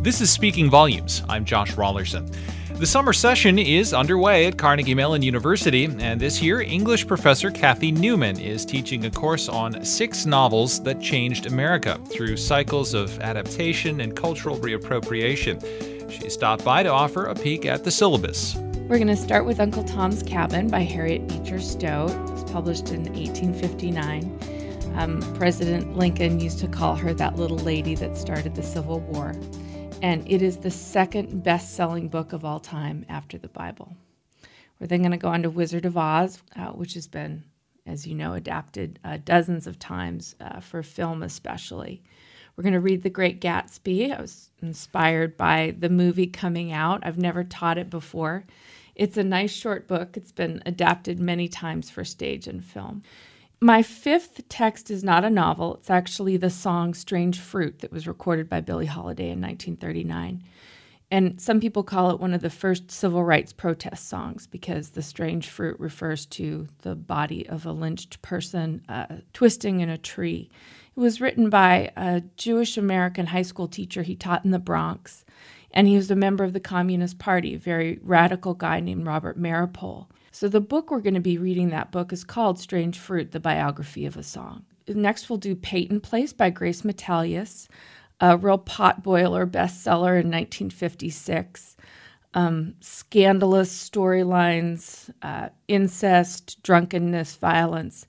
This is Speaking Volumes. I'm Josh Raulerson. The summer session is underway at Carnegie Mellon University, and this year, English professor Kathy Newman is teaching a course on six novels that changed America through cycles of adaptation and cultural reappropriation. She stopped by to offer a peek at the syllabus. We're going to start with Uncle Tom's Cabin by Harriet Beecher Stowe. It was published in 1859. Um, President Lincoln used to call her that little lady that started the Civil War. And it is the second best selling book of all time after the Bible. We're then going to go on to Wizard of Oz, uh, which has been, as you know, adapted uh, dozens of times uh, for film, especially. We're going to read The Great Gatsby. I was inspired by the movie coming out. I've never taught it before. It's a nice short book. It's been adapted many times for stage and film. My fifth text is not a novel. It's actually the song Strange Fruit that was recorded by Billie Holiday in 1939. And some people call it one of the first civil rights protest songs because the strange fruit refers to the body of a lynched person uh, twisting in a tree. It was written by a Jewish American high school teacher he taught in the Bronx, and he was a member of the Communist Party, a very radical guy named Robert Meeropol. So the book we're going to be reading that book is called Strange Fruit: The Biography of a Song. Next we'll do Peyton Place by Grace Metalious, a real potboiler bestseller in 1956. Um, scandalous storylines, uh, incest, drunkenness, violence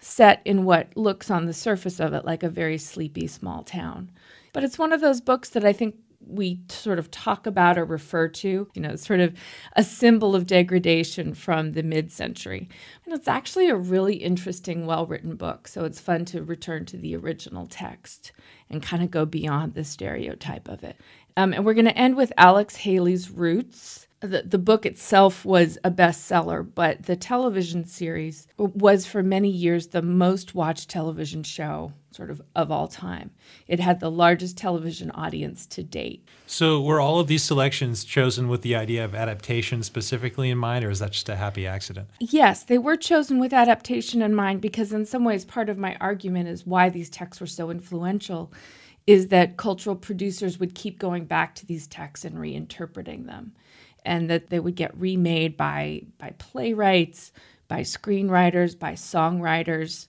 set in what looks on the surface of it like a very sleepy small town. But it's one of those books that I think we sort of talk about or refer to, you know, sort of a symbol of degradation from the mid century. And it's actually a really interesting, well written book. So it's fun to return to the original text and kind of go beyond the stereotype of it. Um, and we're going to end with Alex Haley's Roots the, the book itself was a bestseller, but the television series was for many years the most watched television show sort of of all time. It had the largest television audience to date. So were all of these selections chosen with the idea of adaptation specifically in mind or is that just a happy accident? Yes, they were chosen with adaptation in mind because in some ways part of my argument is why these texts were so influential is that cultural producers would keep going back to these texts and reinterpreting them and that they would get remade by by playwrights, by screenwriters, by songwriters.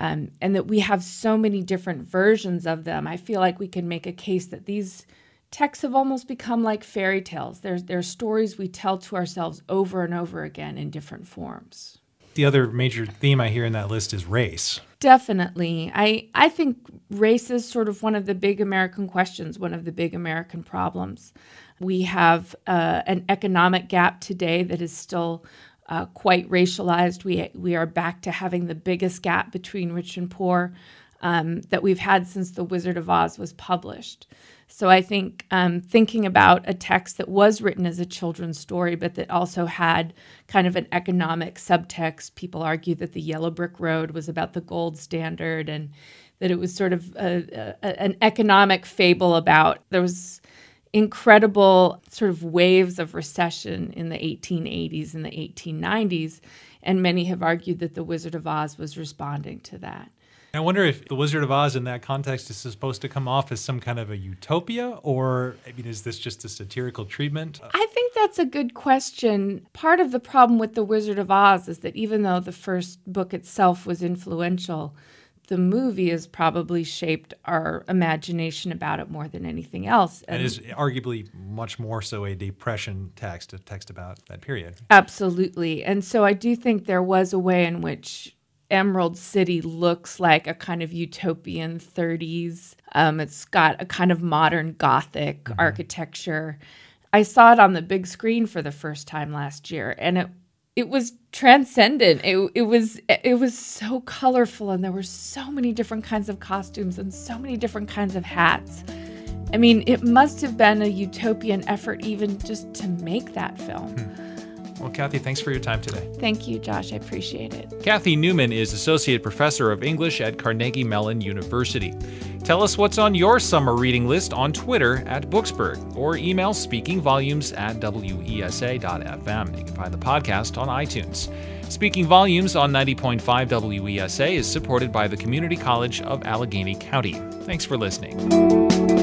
Um, and that we have so many different versions of them. I feel like we can make a case that these texts have almost become like fairy tales. They're, they're stories we tell to ourselves over and over again in different forms. The other major theme I hear in that list is race. Definitely. I, I think race is sort of one of the big American questions, one of the big American problems. We have uh, an economic gap today that is still uh, quite racialized. We, we are back to having the biggest gap between rich and poor um, that we've had since The Wizard of Oz was published. So I think um, thinking about a text that was written as a children's story, but that also had kind of an economic subtext. People argue that the Yellow Brick Road was about the gold standard and that it was sort of a, a, an economic fable about there was incredible sort of waves of recession in the 1880s and the 1890s. And many have argued that The Wizard of Oz was responding to that. I wonder if The Wizard of Oz in that context is supposed to come off as some kind of a utopia, or I mean, is this just a satirical treatment? I think that's a good question. Part of the problem with The Wizard of Oz is that even though the first book itself was influential, the movie has probably shaped our imagination about it more than anything else. And, and is arguably much more so a depression text, a text about that period. Absolutely. And so I do think there was a way in which Emerald City looks like a kind of utopian 30s. Um, it's got a kind of modern Gothic mm-hmm. architecture. I saw it on the big screen for the first time last year, and it it was transcendent. It, it was it was so colorful and there were so many different kinds of costumes and so many different kinds of hats. I mean, it must have been a utopian effort even just to make that film. Well, Kathy, thanks for your time today. Thank you, Josh. I appreciate it. Kathy Newman is Associate Professor of English at Carnegie Mellon University. Tell us what's on your summer reading list on Twitter at Booksburg or email speakingvolumes at wesa.fm. You can find the podcast on iTunes. Speaking Volumes on 90.5 WESA is supported by the Community College of Allegheny County. Thanks for listening.